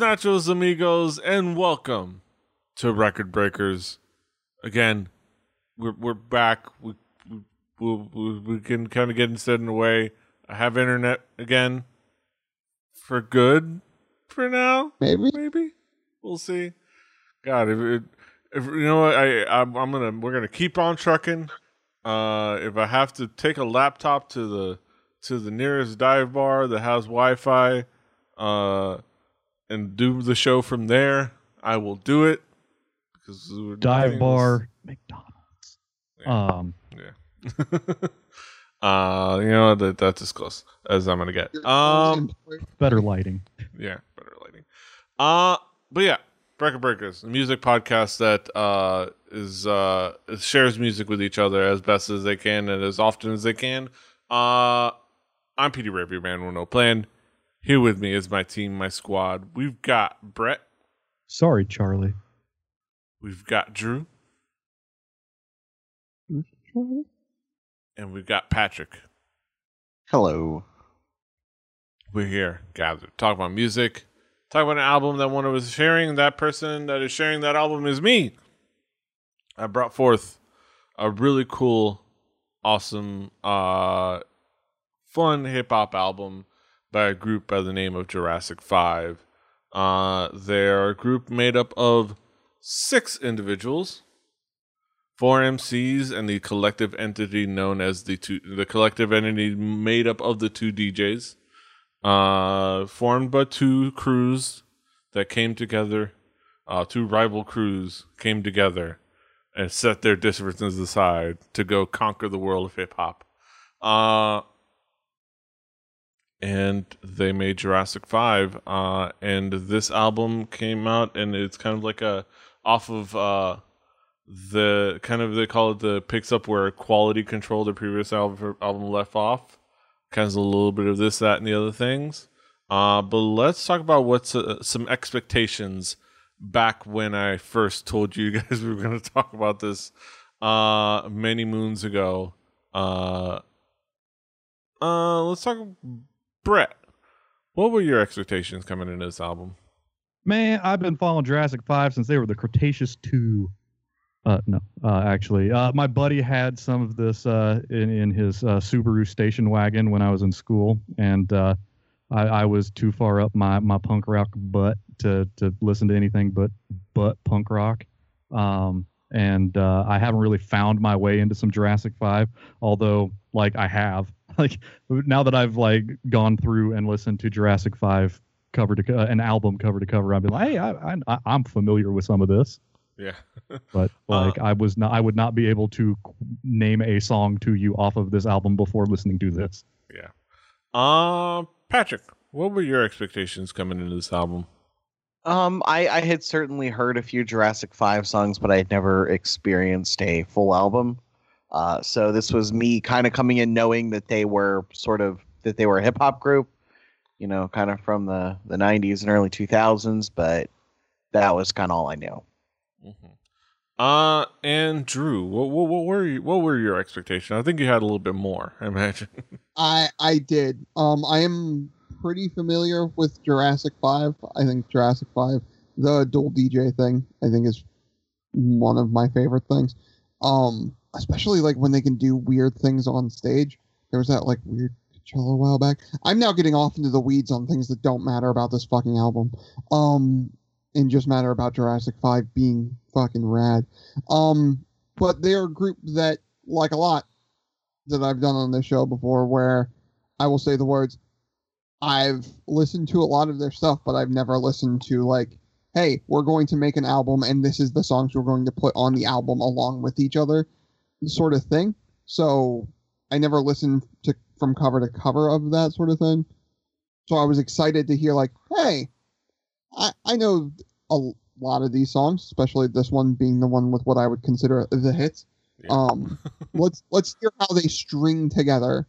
Nachos, amigos, and welcome to Record Breakers. Again, we're we're back. We we, we, we can kind of get instead in the way. I have internet again for good for now. Maybe. Maybe we'll see. God, if, it, if you know what, I I'm, I'm gonna we're gonna keep on trucking. Uh, if I have to take a laptop to the to the nearest dive bar that has Wi-Fi, uh, and do the show from there, I will do it. Because we're Dive doing bar, McDonald's. Yeah. Um, Yeah. uh, you know that that's as close as I'm gonna get. Um. better lighting. Yeah, better lighting. Uh but yeah, Breaker Breakers, a music podcast that uh is uh shares music with each other as best as they can and as often as they can. Uh I'm Petey Rapier, man with no plan. Here with me is my team, my squad. We've got Brett, Sorry, Charlie. we've got Drew, and we've got Patrick. Hello. We're here gathered. Talk about music. Talk about an album that one of us is sharing. That person that is sharing that album is me. I brought forth a really cool, awesome, uh, fun hip hop album by a group by the name of Jurassic Five. Uh, they're a group made up of six individuals, four MCs, and the collective entity known as the two, the collective entity made up of the two DJs uh, formed by two crews that came together, uh, two rival crews came together and set their differences aside to go conquer the world of hip hop. Uh, and they made Jurassic Five, uh, and this album came out, and it's kind of like a off of uh, the kind of they call it the picks up where quality control the previous album album left off kind of a little bit of this, that, and the other things. Uh, but let's talk about what's uh, some expectations back when I first told you guys we were going to talk about this uh, many moons ago. Uh, uh, let's talk, Brett. What were your expectations coming into this album? Man, I've been following Jurassic Five since they were the Cretaceous two. Uh, no, uh, actually, uh, my buddy had some of this uh, in in his uh, Subaru station wagon when I was in school, and uh, I, I was too far up my, my punk rock butt to to listen to anything but but punk rock. Um, and uh, I haven't really found my way into some Jurassic Five, although like I have. Like now that I've like gone through and listened to Jurassic Five cover to co- uh, an album cover to cover, I've been like, hey, I, I I'm familiar with some of this Yeah. but like I was not I would not be able to name a song to you off of this album before listening to this. yeah. Uh, Patrick, what were your expectations coming into this album? Um, I, I had certainly heard a few Jurassic Five songs, but I had never experienced a full album. Uh, so this was me kind of coming in knowing that they were sort of that they were a hip hop group, you know, kind of from the the '90s and early 2000s. But that was kind of all I knew. Mm-hmm. Uh, and Drew, what, what what were you, what were your expectations? I think you had a little bit more. I imagine. I I did. Um, I am pretty familiar with Jurassic Five. I think Jurassic Five, the dual DJ thing, I think is one of my favorite things. Um, especially like when they can do weird things on stage. There was that like weird Coachella a while back. I'm now getting off into the weeds on things that don't matter about this fucking album. Um, and just matter about Jurassic Five being fucking rad. Um, but they're a group that like a lot that I've done on this show before where I will say the words I've listened to a lot of their stuff, but I've never listened to like, hey, we're going to make an album and this is the songs we're going to put on the album along with each other sort of thing. So I never listened to from cover to cover of that sort of thing. So I was excited to hear like, hey, I, I know a lot of these songs, especially this one being the one with what I would consider the hits. Yeah. Um, let's let's hear how they string together,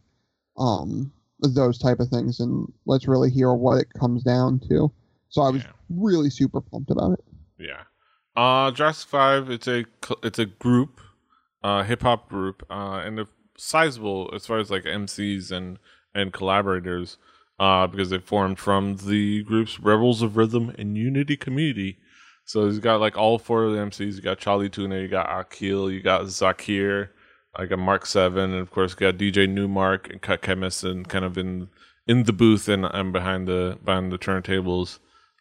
um, those type of things, and let's really hear what it comes down to. So I was Yeah. really super pumped about it. Yeah. Uh Jurassic Five. It's a it's a group, uh, hip hop group, uh, and they're sizable as far as like MCs and and collaborators. uh, because they formed from the groups Rebels of Rhythm and Unity Committee. So he's got like all four of the MCs. You got Chali 2na, you got Akil, you got Zaakir, I got Marc 7, and of course you got DJ Nu-Mark and Cut Chemist, and kind of in in the booth and, and behind the behind the turntables,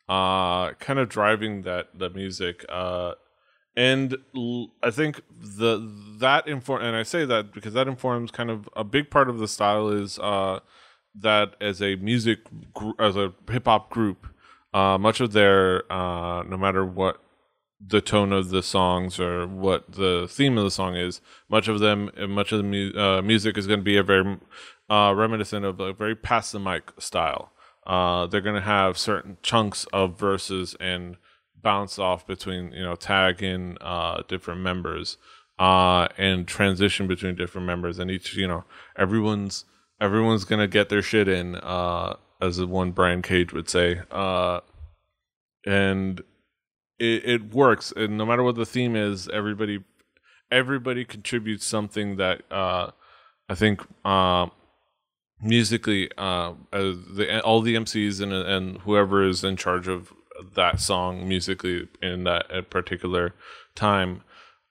uh, kind of driving that that music. Uh, and I think the that inform and I say that because that informs kind of a big part of the style is uh, that as a music gr- as a hip hop group, uh, much of their uh, no matter what the tone of the songs or what the theme of the song is, much of them much of the mu- uh, music is going to be a very uh, reminiscent of a very pass the mic style. Uh, they're going to have certain chunks of verses and bounce off between you know tagging uh, different members uh, and transition between different members. And each you know everyone's everyone's gonna get their shit in uh, as the one Brian Cage would say uh, and it, it works. And no matter what the theme is everybody everybody contributes something that uh, I think uh, musically uh, the, all the MCs and and whoever is in charge of that song musically in that particular time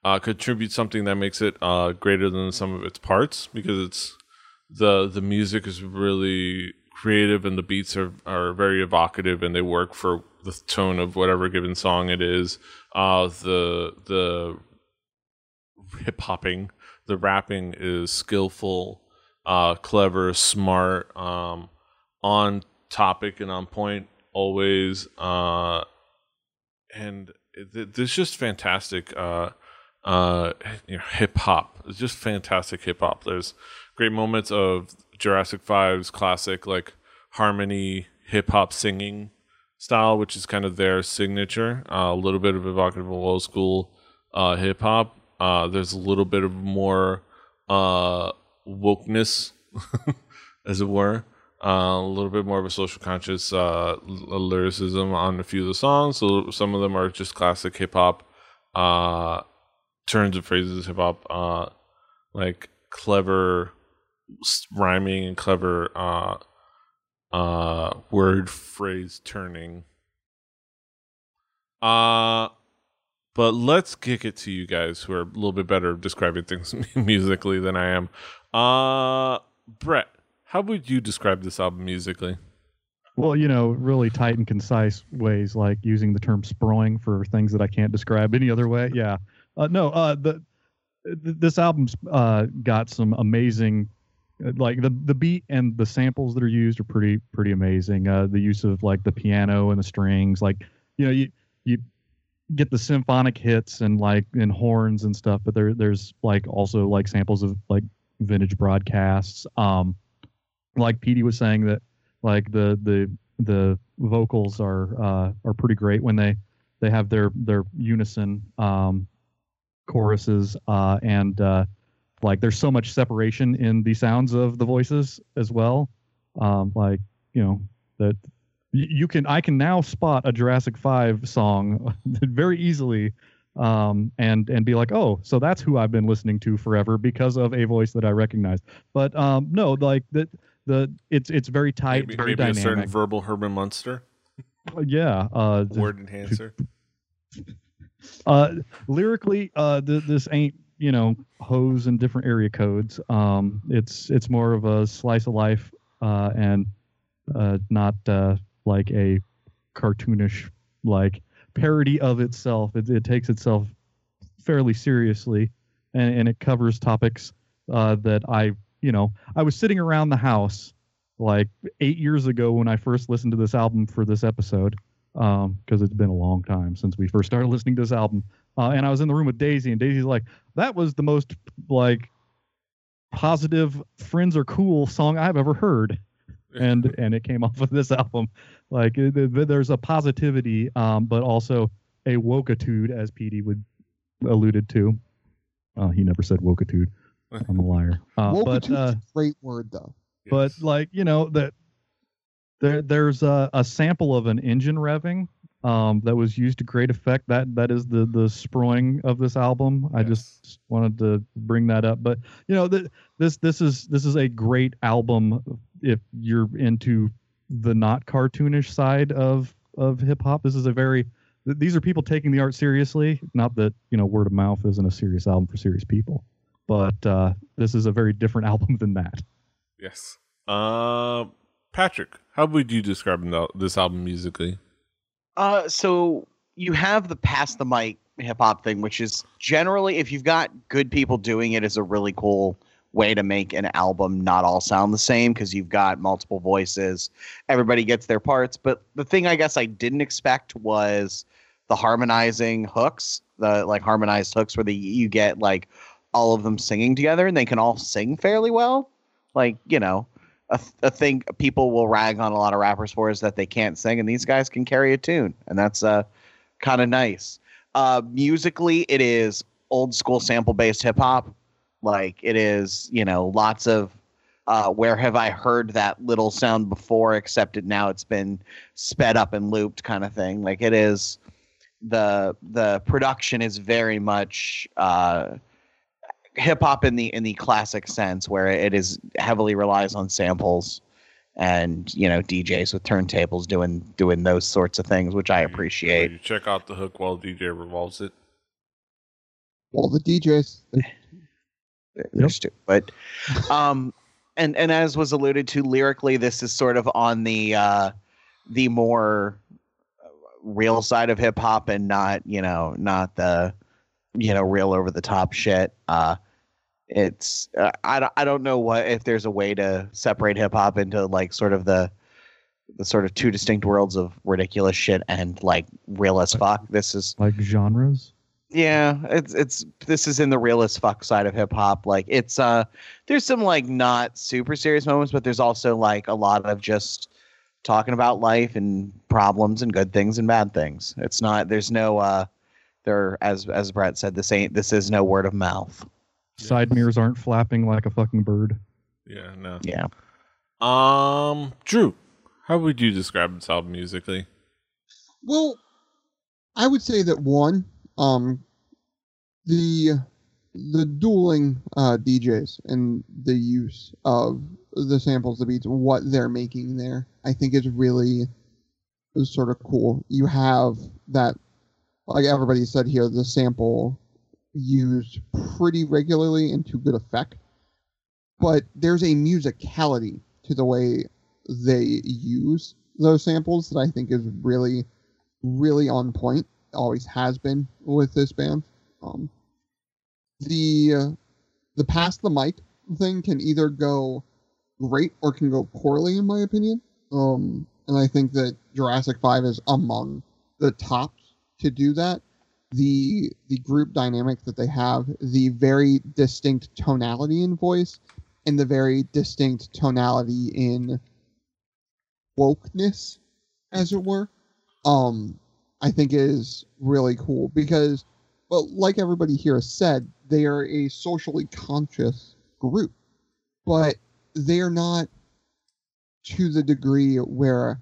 uh, contribute something that makes it uh, greater than sum of its parts because it's the the music is really creative and the beats are, are very evocative and they work for the tone of whatever given song it is. Uh, the the hip hopping, the rapping is skillful, uh, clever, smart, um, on topic and on point always. Uh, and it, it's just fantastic. Uh, uh, you know, hip hop. It's just fantastic hip hop. There's great moments of Jurassic 5's classic like harmony hip hop singing style, which is kind of their signature. Uh, a little bit of evocative old school uh, hip hop. Uh, there's a little bit of more uh, wokeness, as it were. Uh, a little bit more of a social conscious uh, lyricism on a few of the songs. So some of them are just classic hip hop uh, turns of phrases, hip hop, uh, like clever rhyming and clever uh, word phrase turning. Uh, but let's kick it to you guys who are a little bit better describing things musically than I am. Uh, Brett, how would you describe this album musically? Well, you know, really tight and concise ways, like using the term sproing for things that I can't describe any other way. Yeah. Uh, no, uh, the th- this album's uh, got some amazing, uh, like the the beat and the samples that are used are pretty pretty amazing. Uh, the use of like the piano and the strings, like you know, you you get the symphonic hits and like and horns and stuff, but there there's like also like samples of like vintage broadcasts. Um, like Petey was saying that like the the the vocals are uh, are pretty great when they they have their their unison um, choruses uh, and uh, like there's so much separation in the sounds of the voices as well. Um, like you know that you can I can now spot a Jurassic Five song very easily um, and and be like, oh, so that's who I've been listening to forever because of a voice that I recognize. But um, no, like that the it's it's very tight, Maybe, very maybe a certain verbal Herman Munster yeah, uh, word enhancer. uh, lyrically, uh, th- this ain't you know hose and different area codes. Um, it's it's more of a slice of life uh, and uh, not uh, like a cartoonish like parody of itself. It, it takes itself fairly seriously, and, and it covers topics uh, that I you know I was sitting around the house like eight years ago when I first listened to this album for this episode um because it's been a long time since we first started listening to this album. Uh, and i was in the room with daisy and daisy's like that was the most like positive friends are cool song i've ever heard. And and it came off of this album. Like it, it- there's a positivity um but also a wokitude as pd would alluded to. Uh, he never said wokitude i'm a liar uh, but Wokitude's uh, a great word though. but like you know that there there's a, a sample of an engine revving um, that was used to great effect. That that is the the sproing of this album. I just wanted to bring that up. But you know th- this this is this is a great album if you're into the not cartoonish side of of hip hop. This is a very th- these are people taking the art seriously. Not that you know Word of Mouf isn't a serious album for serious people, but uh, this is a very different album than that. Yes. Uh, Patrick, how would you describe this album musically? Uh, so you have the pass the mic hip hop thing, which is generally, if you've got good people doing it, is a really cool way to make an album not all sound the same because you've got multiple voices. Everybody gets their parts. But the thing I guess I didn't expect was the harmonizing hooks, the like harmonized hooks where the you get like all of them singing together and they can all sing fairly well. Like, you know, a, a thing people will rag on a lot of rappers for is that they can't sing and these guys can carry a tune and that's uh kind of nice. Uh musically it is old school sample based hip hop. Like it is, you know, lots of uh, where have I heard that little sound before, except it now it's been sped up and looped kind of thing. Like it is the the production is very much uh, hip hop in the in the classic sense, where it is heavily relies on samples and you know DJs with turntables doing doing those sorts of things, which I appreciate. You check out the hook while DJ revolves it. Well, the DJs, they're They're stu- But um and and as was alluded to lyrically this is sort of on the uh the more uh, real side of hip hop and not, you know, not the you know, real over the top shit. Uh it's uh, I don't I don't know what if there's a way to separate hip hop into like sort of the the sort of two distinct worlds of ridiculous shit and like real as fuck. This is Like genres. yeah, it's it's this is in the real as fuck side of hip hop. Like it's uh there's some like not super serious moments, but there's also like a lot of just talking about life and problems and good things and bad things. It's not there's no uh there as as Brett said, this ain't this is no Word of Mouf. Side mirrors aren't flapping like a fucking bird. Yeah, no. Yeah. Um, Drew, how would you describe this album musically? Well, I would say that one, um, the the dueling uh, DJs and the use of the samples, the beats, what they're making there, I think is really is sort of cool. You have that, like everybody said here, the sample used pretty regularly and to good effect, but there's a musicality to the way they use those samples that I think is really really on point. Always has been with this band. Um, the uh, the pass the mic thing can either go great or can go poorly, in my opinion. Um, and I think that Jurassic Five is among the tops to do that. The the group dynamic that they have, the very distinct tonality in voice, and the very distinct tonality in wokeness, as it were um I think is really cool because well like everybody here has said they are a socially conscious group but they are not to the degree where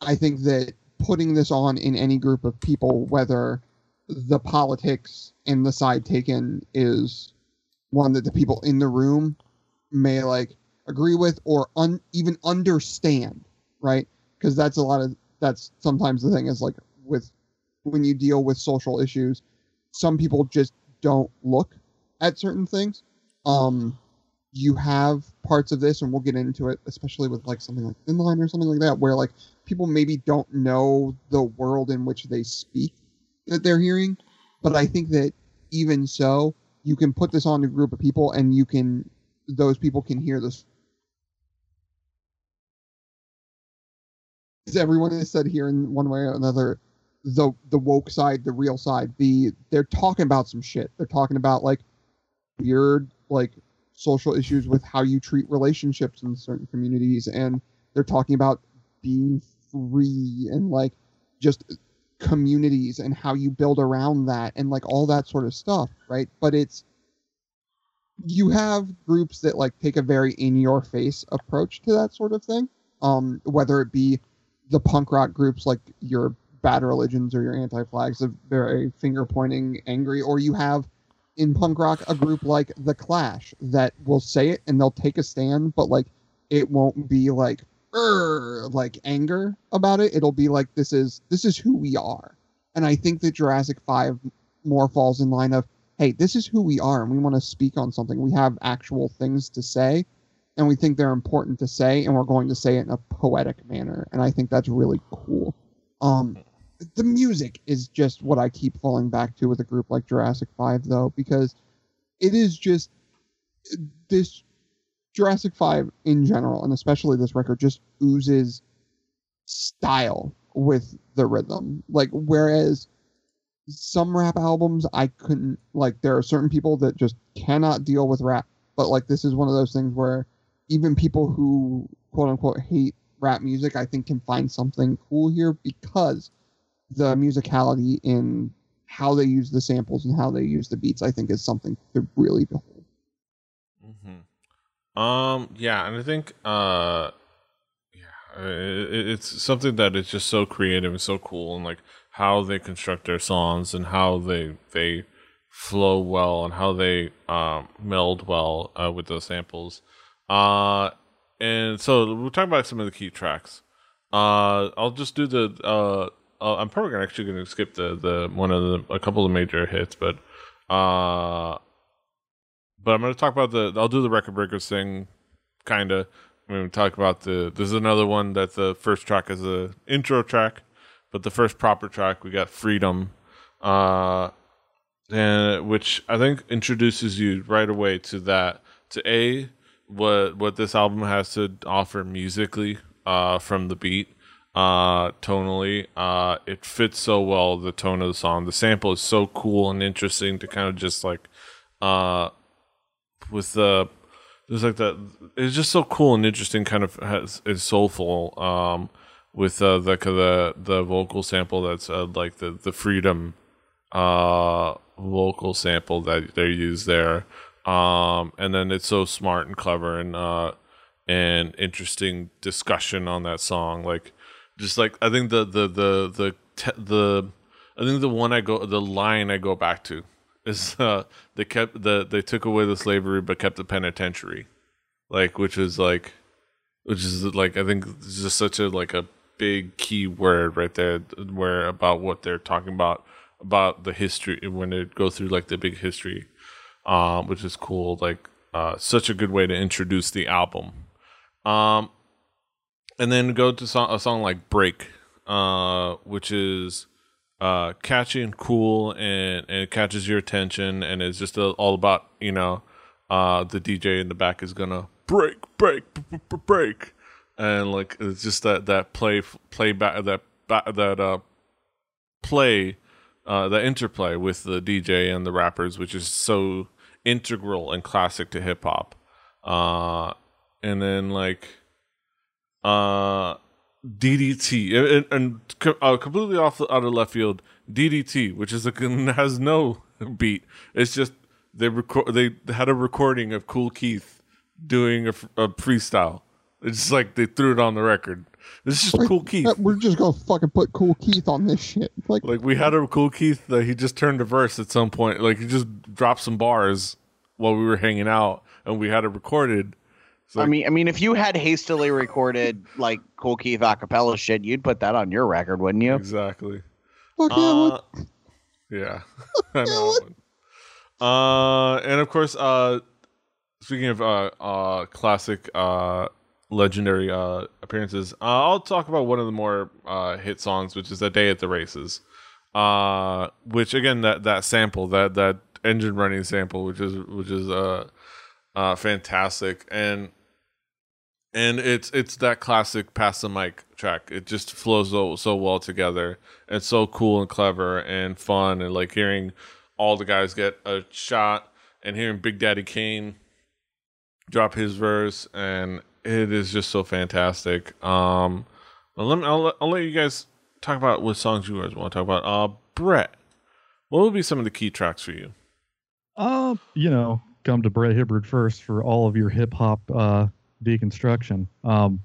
I think that putting this on in any group of people whether the politics and the side taken is one that the people in the room may like agree with or un- even understand right? Because that's a lot of that's sometimes the thing is like with when you deal with social issues some people just don't look at certain things. Um you have parts of this and we'll get into it especially with like something like inline or something like that where like people maybe don't know the world in which they speak that they're hearing but i think that even so you can put this on a group of people and you can those people can hear this everyone has said here in one way or another, the the woke side, the real side, the they're talking about some shit. They're talking about like weird like social issues with how you treat relationships in certain communities, and they're talking about being free and like just communities and how you build around that and like all that sort of stuff, right? But it's you have groups that like take a very in your face approach to that sort of thing. Um, whether it be the punk rock groups like your bad religions or your anti flags of very finger pointing angry, or you have in punk rock a group like the Clash that will say it and they'll take a stand, but like it won't be like like anger about it. It'll be like this is this is who we are. And I think that Jurassic Five more falls in line of, hey, this is who we are, and we want to speak on something. We have actual things to say, and we think they're important to say, and we're going to say it in a poetic manner. And I think that's really cool. Um, the music is just what I keep falling back to with a group like Jurassic Five, though, because it is just this Jurassic Five in general, and especially this record, just oozes style with the rhythm. Like whereas some rap albums I couldn't like there are certain people that just cannot deal with rap, but like this is one of those things where even people who quote unquote hate rap music I think can find something cool here because the musicality in how they use the samples and how they use the beats I think is something to really behold. Mm-hmm. Um yeah, and I think uh yeah, it's something that is just so creative and so cool and like how they construct their songs and how they they flow well and how they um, meld well uh, with those samples uh, and so we'll talk about some of the key tracks uh, i'll just do the uh, i'm probably actually going to skip the the one of the a couple of major hits but uh but i'm going to talk about the i'll do the record breakers thing kind of we mean, talk about the. There's another one that the first track is a intro track, but the first proper track we got "Freedom," uh, and which I think introduces you right away to that to a what what this album has to offer musically uh, from the beat uh tonally uh it fits so well the tone of the song. The sample is so cool and interesting to kind of just like uh with the there's like that it's just so cool and interesting kind of has it's soulful um with uh the the the vocal sample that's uh, like the the freedom uh vocal sample that they use there. Um and then it's so smart and clever and uh and interesting discussion on that song. Like just like i think the the the the te- the i think the one i go the line i go back to is uh they kept the they took away the slavery but kept the penitentiary. Like which is like which is like i think just such a like a big key word right there where about what they're talking about about the history when they go through like the big history um which is cool. Like uh such a good way to introduce the album. Um and then go to song, a song like break uh which is uh, catchy and cool, and, and it catches your attention, and it's just a, all about you know uh, the DJ in the back is gonna break, break, break, and like it's just that that play play back that that uh play uh the interplay with the DJ and the rappers, which is so integral and classic to hip hop. Uh, and then like uh DDT and, and uh, completely off the, out of left field. DDT, which is a has no beat. It's just they record. They had a recording of Kool Keith doing a, a freestyle. It's just like they threw it on the record. It's just like, Kool Keith. We're just gonna fucking put Kool Keith on this shit. Like, like we had a Kool Keith that he just turned a verse at some point. Like he just dropped some bars while we were hanging out, and we had it recorded like, I mean, I mean, if you had hastily recorded like Kool Keith acapella shit, you'd put that on your record, wouldn't you? Exactly. Fuck uh, yeah. I know. uh, and of course, uh, speaking of uh, uh, classic, uh, legendary uh, appearances, uh, I'll talk about one of the more uh, hit songs, which is "A Day at the Races." Uh, which again, that that sample, that that engine running sample, which is which is uh, uh fantastic, and and it's it's that classic pass the mic track. It just flows so so well together. It's so cool and clever and fun, and like hearing all the guys get a shot and hearing Big Daddy Kane drop his verse, and it is just so fantastic. Um, let me, I'll, I'll let you guys talk about what songs you guys want to talk about. Uh, Brett, what would be some of the key tracks for you? Uh, you know, come to Brett Hibbard first for all of your hip hop uh deconstruction. Um,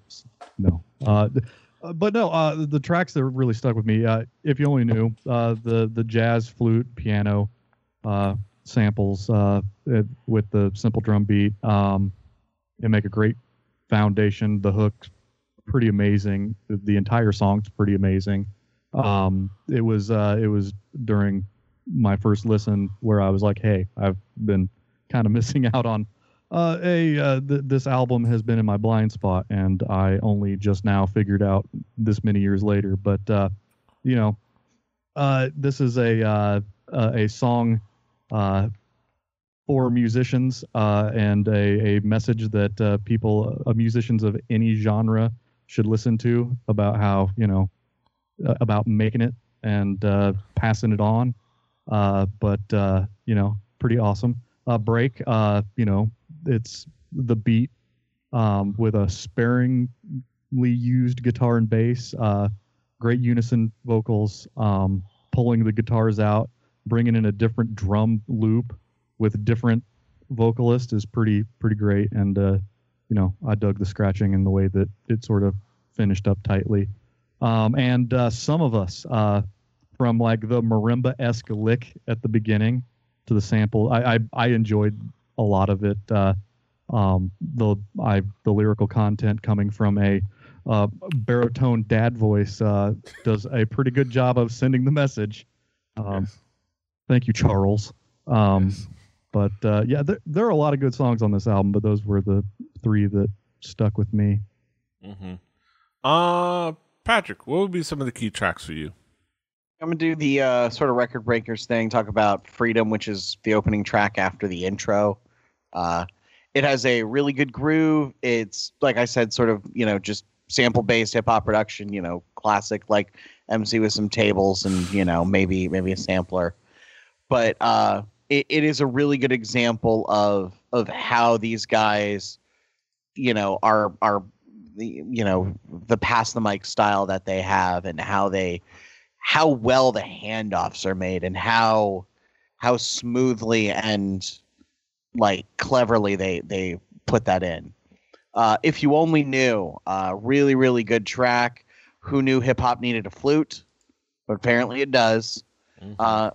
no, uh, uh, but no, uh, the tracks that really stuck with me. Uh, if you only knew uh, the the jazz, flute, piano uh, samples it, with the simple drum beat, um, it make a great foundation. The hook pretty amazing. The, the entire song's pretty amazing. Um, it was it was during my first listen where I was like, hey, I've been kind of missing out on uh, a uh, th- this album has been in my blind spot, and I only just now figured out this many years later. But uh, you know, uh, this is a uh, uh, a song uh, for musicians uh, and a, a message that uh, people, uh, musicians of any genre, should listen to about how you know uh, about making it and uh, passing it on. Uh, but uh, you know, pretty awesome. Uh, break. Uh, you know, it's the beat um, with a sparingly used guitar and bass. Uh, great unison vocals. Um, pulling the guitars out, bringing in a different drum loop with different vocalist is pretty pretty great. And uh, you know, I dug the scratching and the way that it sort of finished up tightly. Um, and uh, Sum of Us, uh, from like the marimba esque lick at the beginning to the sample, I I, I enjoyed a lot of it. Uh, um, the I the lyrical content coming from a uh, baritone dad voice uh, does a pretty good job of sending the message. Um, Yes. Thank you, Charles. Um, Yes. But uh, yeah, there, there are a lot of good songs on this album, but those were the three that stuck with me. Mm-hmm. Uh, Patrick, what would be some of the key tracks for you? I'm gonna do the uh, sort of record breakers thing. Talk about "Freedom," which is the opening track after the intro. Uh, it has a really good groove. It's like I said, sort of you know just sample based hip hop production. You know, classic like MC with some tables and you know maybe maybe a sampler. But uh, it, it is a really good example of of how these guys, you know, are are the you know the pass the mic style that they have and how they how well the handoffs are made and how how smoothly and like cleverly they they put that in. Uh, if you only knew, uh, really really good track. Who knew hip hop needed a flute? But apparently it does. Mhm. Uh,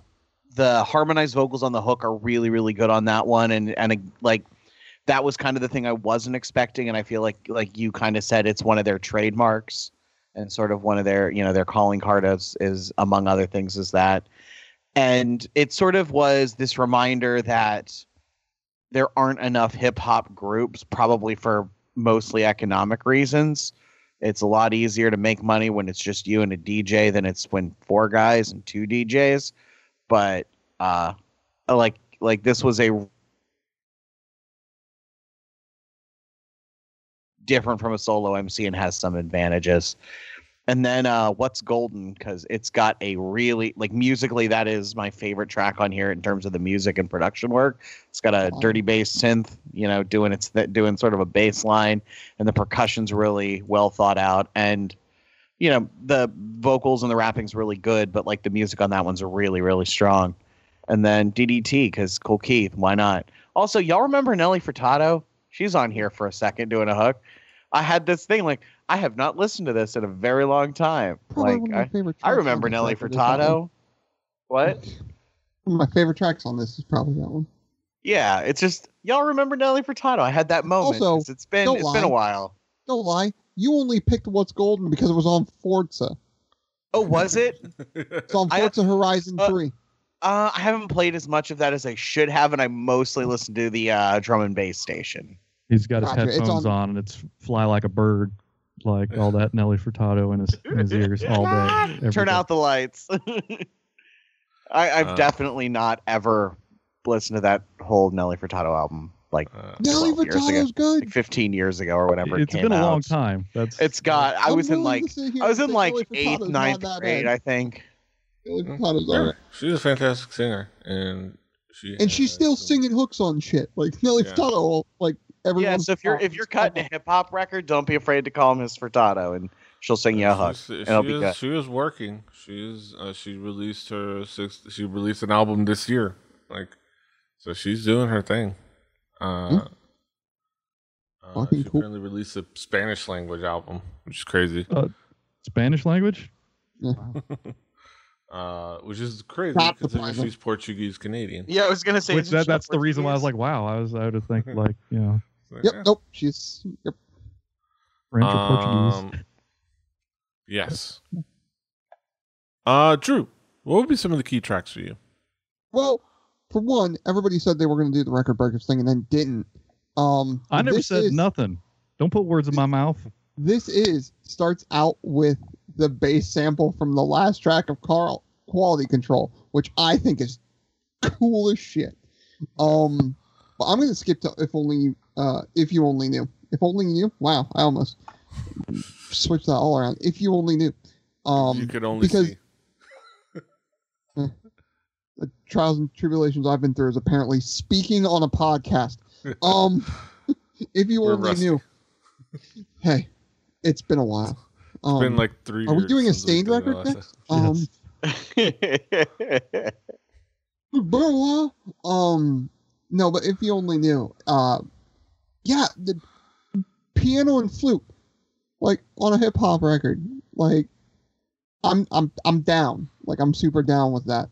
the harmonized vocals on the hook are really really good on that one, and and uh, like that was kind of the thing I wasn't expecting, and I feel like like you kind of said it's one of their trademarks and sort of one of their you know their calling card is, is among other things is that and it sort of was this reminder that there aren't enough hip hop groups probably for mostly economic reasons it's a lot easier to make money when it's just you and a DJ than it's when four guys and two DJs but uh like like this was a different from a solo MC and has some advantages. And then uh What's Golden cuz it's got a really like musically that is my favorite track on here in terms of the music and production work. It's got a dirty bass synth, you know, doing its th- doing sort of a bass line and the percussion's really well thought out and you know, the vocals and the rapping's really good, but like the music on that one's really really strong. And then DDT cuz Kool Keith, why not? Also, y'all remember Nelly Furtado? She's on here for a second doing a hook. I had this thing like I have not listened to this in a very long time. Probably like one of my I, favorite. I remember Nelly record is that one. Furtado. What? One of my favorite tracks on this is probably that one. Yeah, it's just y'all remember Nelly Furtado. I had that moment. Also, 'cause it's been don't it's been a while. Don't lie, you only picked What's Golden because it was on Forza. Oh, was it? It's on I- Forza Horizon uh, 3. Uh, I haven't played as much of that as I should have, and I mostly listen to the uh, drum and bass station. He's got his Gotcha, headphones on- on, and it's fly like a bird, like all that Nelly Furtado in his in his ears all day. Turn day. out the lights. I, I've Uh. definitely not ever listened to that whole Nelly Furtado album like Uh, Nelly 12 years ago. Furtado's good. like 15 years ago or whatever. It's it came been a long time. That's It's got. I I'm was in like to sit here I was in like like eighth, ninth grade. I think. Nelly. Yeah, she's a fantastic singer, and she And she's still some- singing hooks on shit. Like Nelly Yeah. Furtado, like everyone. Yeah, so if you're if you're cutting a hip hop record, don't be afraid to call Miss Furtado, and she'll sing you a hook. She's- It'll she be is- good. She is working. She is. Uh, she released her sixth. She released an album this year. Like, so she's doing her thing. Uh, uh, she cool. apparently released a Spanish language album, which is crazy. Spanish language. Uh, which is crazy Not considering she's Portuguese Canadian. Yeah, I was gonna say. Which that, she that's the reason why I was like, wow. I was I would think like you know. Like, Yep. yeah. Nope. She's. Yep. French or Portuguese. Um, Yes. Uh, Drew, what would be some of the key tracks for you? Well, for one, everybody said they were going to do the record breakers thing and then didn't. Um, I never said is- nothing. Don't put words in my mouth. This is starts out with the bass sample from the last track of Carl Quality Control, which I think is cool as shit. Um, but I'm going to skip to if only uh if you only knew. If only you knew. Wow, I almost switched that all around. If you only knew. Um, you could only because- see. the trials and tribulations I've been through is apparently speaking on a podcast. Um, if you We're only rusty. knew. Hey, it's been a while. Um, It's been like three. are we doing a Stained did record next? time. Um, it's been a while. Um, no, but if you only knew, uh, yeah, the piano and flute, like on a hip hop record, like I'm I'm I'm down. Like I'm super down with that.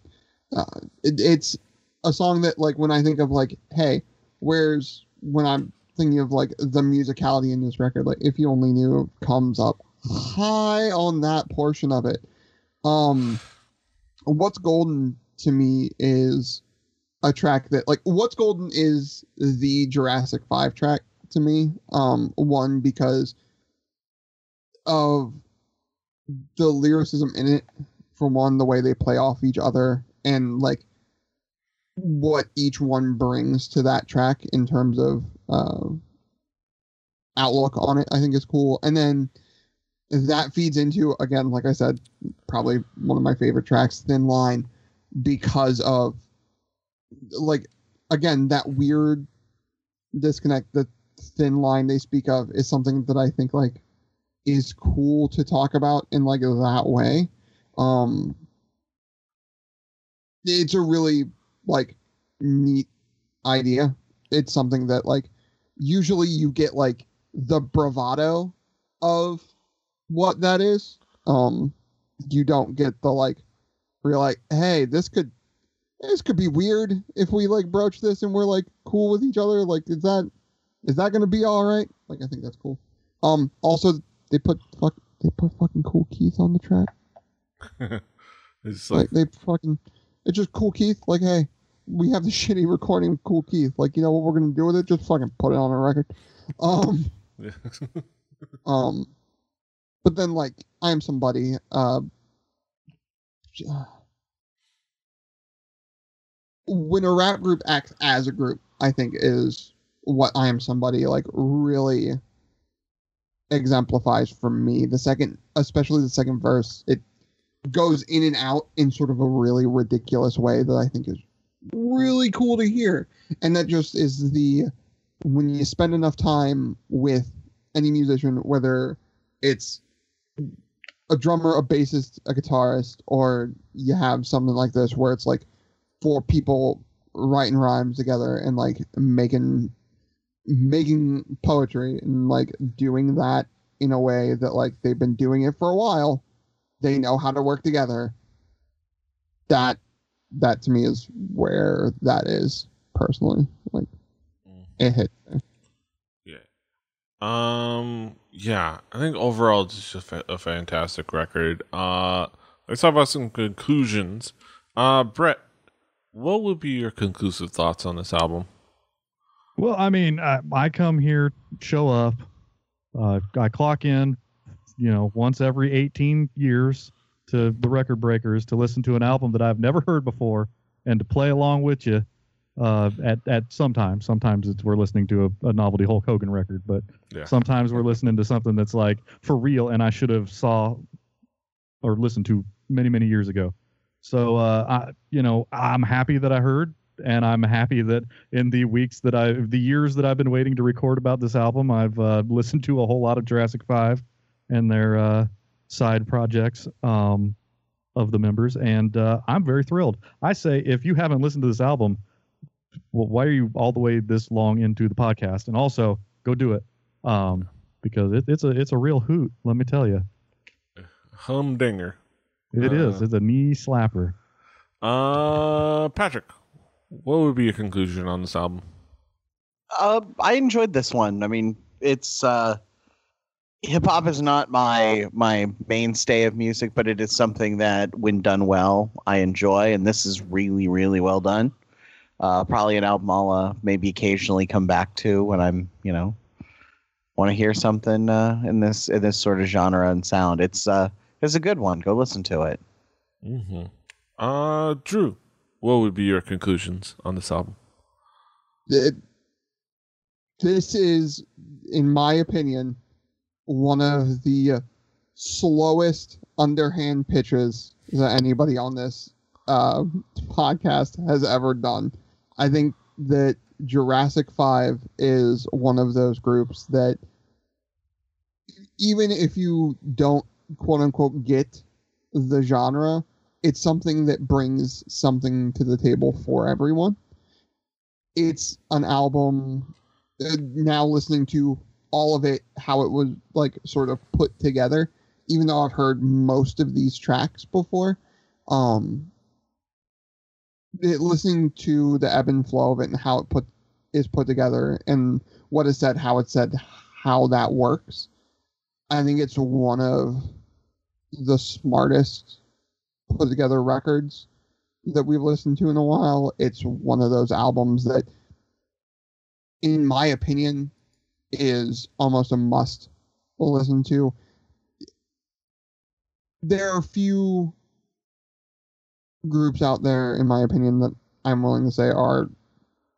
Uh, it, it's a song that like when I think of like, hey, where's when I'm thinking of like the musicality in this record, like if you only knew comes up high on that portion of it. Um, what's golden to me is a track that like what's golden is the Jurassic 5 track to me. Um, one because of the lyricism in it for one the way they play off each other and like what each one brings to that track in terms of uh, outlook on it i think is cool and then that feeds into again like i said probably one of my favorite tracks thin line because of like again that weird disconnect the thin line they speak of is something that i think like is cool to talk about in like that way. Um it's a really like neat idea. It's something that like usually you get like the bravado of what that is. Um you don't get the like you're like hey this could this could be weird if we like broach this and we're like cool with each other. Like is that is that gonna be all right? Like i think that's cool. Um also they put fuck they put fucking Kool Keith on the track. It's like like, they fucking it's just Kool Keith. Like hey we have the shitty recording of Kool Keith. Like you know what we're gonna do with it? Just fucking put it on a record. Um um but then like i am somebody uh when a rap group acts as a group i think is what i am somebody like really exemplifies for me. The second especially the second verse it goes in and out in sort of a really ridiculous way that i think is really cool to hear. And that just is the when you spend enough time with any musician whether it's a drummer a bassist a guitarist or you have something like this where it's like four people writing rhymes together and like making making poetry and like doing that in a way that like they've been doing it for a while they know how to work together that that to me is where that is personally like Mm. it hit yeah. Um. Yeah. I think overall it's just a, fa- a fantastic record. Uh. Let's talk about some conclusions. Uh, Brett, what would be your conclusive thoughts on this album? Well, I mean, I, I come here, show up, uh, I clock in, you know, once every 18 years to the record breakers to listen to an album that I've never heard before and to play along with you. Uh, at at sometimes, sometimes it's we're listening to a, a novelty Hulk Hogan record, but Yeah. sometimes we're listening to something that's like for real, and I should have saw or listened to many many years ago. So, uh, I, you know, I'm happy that I heard, and I'm happy that in the weeks that I, the years that I've been waiting to record about this album, I've uh, listened to a whole lot of Jurassic Five and their uh, side projects um, of the members, and uh, I'm very thrilled. I say, if you haven't listened to this album, well, why are you all the way this long into the podcast? And also, go do it, um, because it, it's a it's a real hoot. Let me tell you, Humdinger. It is. Uh, It's a knee slapper. Uh, Patrick, what would be your conclusion on this album? Uh, I enjoyed this one. I mean, it's uh, hip hop is not my my mainstay of music, but it is something that, when done well, I enjoy, and this is really really well done. Uh, probably an album I'll uh, maybe occasionally come back to when I'm you know want to hear something uh, in this in this sort of genre and sound. It's uh it's a good one. Go listen to it. Mm-hmm. Uh, Drew, what would be your conclusions on this album? It, this is, in my opinion, one of the slowest underhand pitches that anybody on this uh, podcast has ever done. I think that Jurassic 5 is one of those groups that even if you don't quote unquote get the genre, it's something that brings something to the table for everyone. It's an album uh, now listening to all of it how it was like sort of put together even though I've heard most of these tracks before um it, listening to the ebb and flow of it and how it put is put together and what is said how it's said how that works I think it's one of the smartest put together records that we've listened to in a while. It's one of those albums that, in my opinion, is almost a must listen to. There are few groups out there, in my opinion, that I'm willing to say are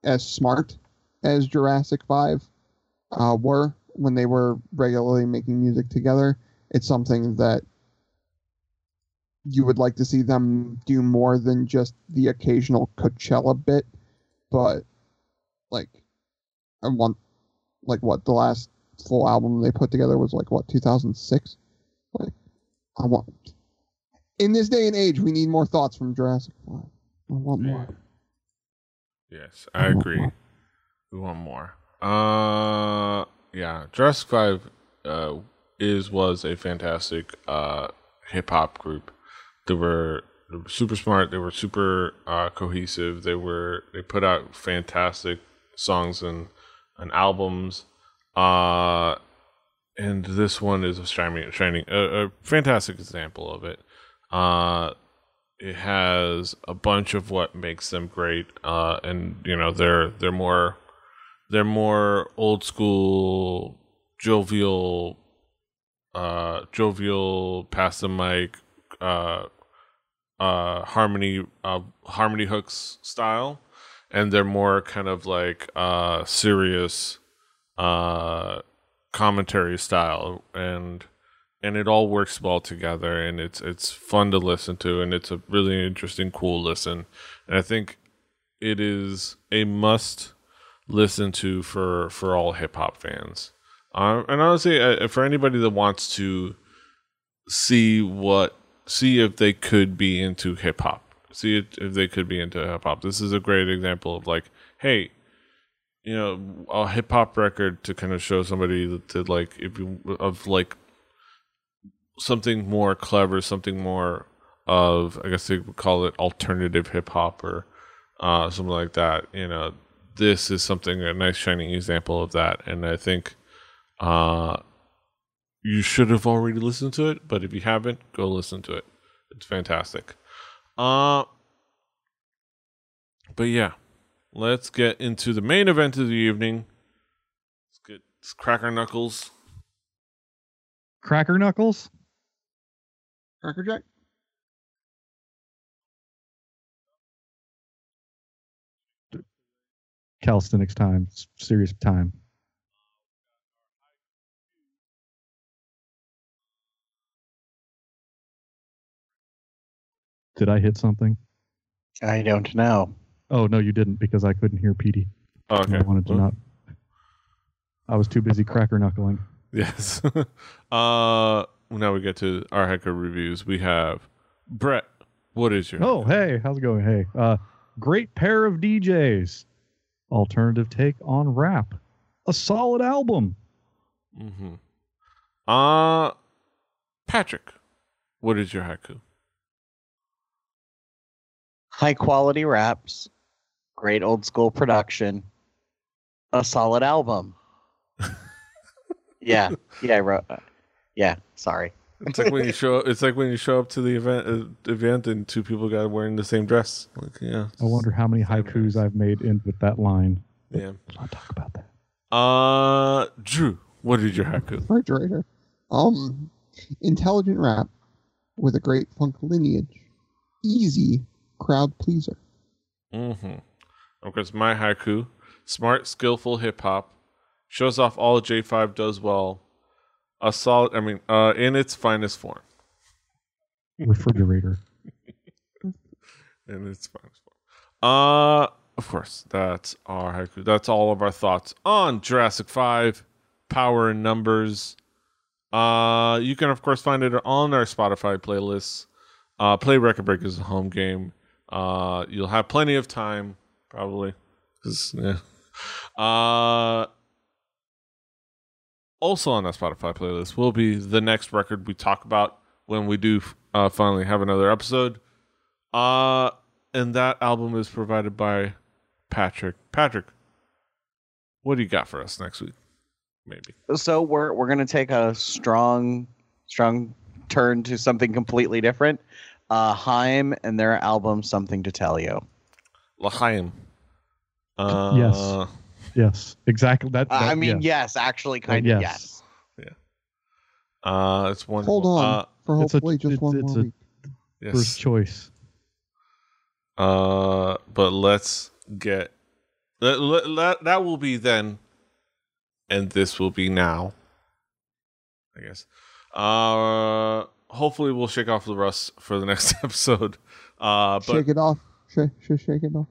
as smart as Jurassic 5 uh, were when they were regularly making music together. It's something that you would like to see them do more than just the occasional Coachella bit, but like I want like what the last full album they put together was like what 2006. Like I want in this day and age we need more thoughts from Jurassic 5. I want more. Yes, I agree. We want more. Uh, yeah, Jurassic Five uh, is was a fantastic uh, hip hop group. They were, super smart. They were super uh, cohesive. They were they put out fantastic songs and and albums. Uh, and this one is a shining, shining a, a fantastic example of it. Uh, it has a bunch of what makes them great. Uh, and you know they're they're more they're more old school, jovial, uh, jovial, pass the mic, uh, uh, harmony, uh, harmony hooks style, and they're more kind of like uh, serious, uh, commentary style, and and it all works well together, and it's it's fun to listen to, and it's a really interesting, cool listen, and I think it is a must listen to for for all hip hop fans. Um, and honestly, uh, for anybody that wants to see what see if they could be into hip hop, see if, they could be into hip hop. This is a great example of like, hey, you know, a hip hop record to kind of show somebody that to like if you of like something more clever, something more of I guess they would call it alternative hip hop or uh, something like that. You know, this is something a nice shining example of that, and I think uh, you should have already listened to it. But if you haven't, go listen to it. It's fantastic. Uh, but yeah, let's get into the main event of the evening. Let's get let's crack knuckles. Cracker Knuckles? Cracker Jack? Calisthenics time, serious time. Did I hit something? I don't know. Oh no, you didn't because I couldn't hear Petey. Oh, okay. I wanted to Well, not. I was too busy cracker knuckling. Yes. uh, now we get to our hacker reviews. We have Brett. What is your? Oh, hey, how's it going? Hey, uh, great pair of DJs. Alternative take on rap. A solid album. Mm-hmm. Uh, Patrick. What is your haiku? High quality raps, great old school production, a solid album. yeah, yeah, I wrote. Yeah, sorry. It's like when you show. It's like when you show up to the event. Uh, event and two people got wearing the same dress. Like, yeah. I wonder how many haikus. I've made in with that line. Yeah. Let's not talk about that. Uh, Drew, what did your haiku? refrigerator. Um, intelligent rap with a great funk lineage. Easy crowd pleaser. Mm-hmm. Of course, my haiku: smart, skillful hip hop, shows off all J5 does well. A solid. I mean, uh, in its finest form. Refrigerator. In its finest form. Uh, of course, that's our haiku. That's all of our thoughts on Jurassic Five, Power in Numbers. Uh, you can of course find it on our Spotify playlists. Uh, play Record Breakers a home game. Uh, you'll have plenty of time, probably. yeah. Uh, also on that Spotify playlist will be the next record we talk about when we do uh, finally have another episode. Uh, and that album is provided by Patrick. Patrick, what do you got for us next week? Maybe. So we're we're gonna take a strong strong turn to something completely different. Uh, Haim and their album "Something to Tell You." L'chaim. Uh, Yes. Yes, exactly. That. Uh, I mean, yes. yes, actually, kind of yes. Yeah. Uh, it's wonderful. Hold on Uh, for it's a- hopefully just it's- one it's more a- week. First yes. choice. Uh, but let's get let, let, let- that will be then, and this will be now. I guess. Uh, hopefully we'll shake off the rust for the next episode. Uh, but shake it off. Shake, shake, shake it off.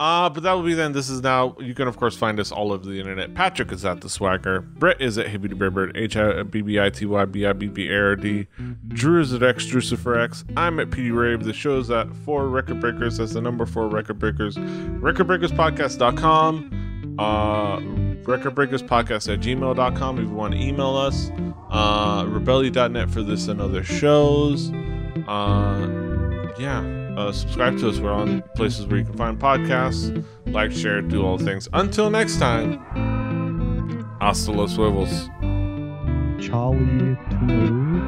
Uh, but that will be then. This is now. You can, of course, find us all over the internet. Patrick is at The Swagger. Brett is at Hibbity Bibbard. H I B B I T Y B I B B A R D. Drew is at X Drucifer X. I'm at PD Rave. The show's at 4 Record Breakers. That's the number 4 Record Breakers. RecordBreakersPodcast.com. Uh, RecordBreakersPodcast at gmail.com if you want to email us. Uh, Rebellion.net for this and other shows. Uh, yeah, uh, subscribe to us. We're on places where you can find podcasts. Like, share, do all things. Until next time, hasta los huevos. Charlie Toodaloo.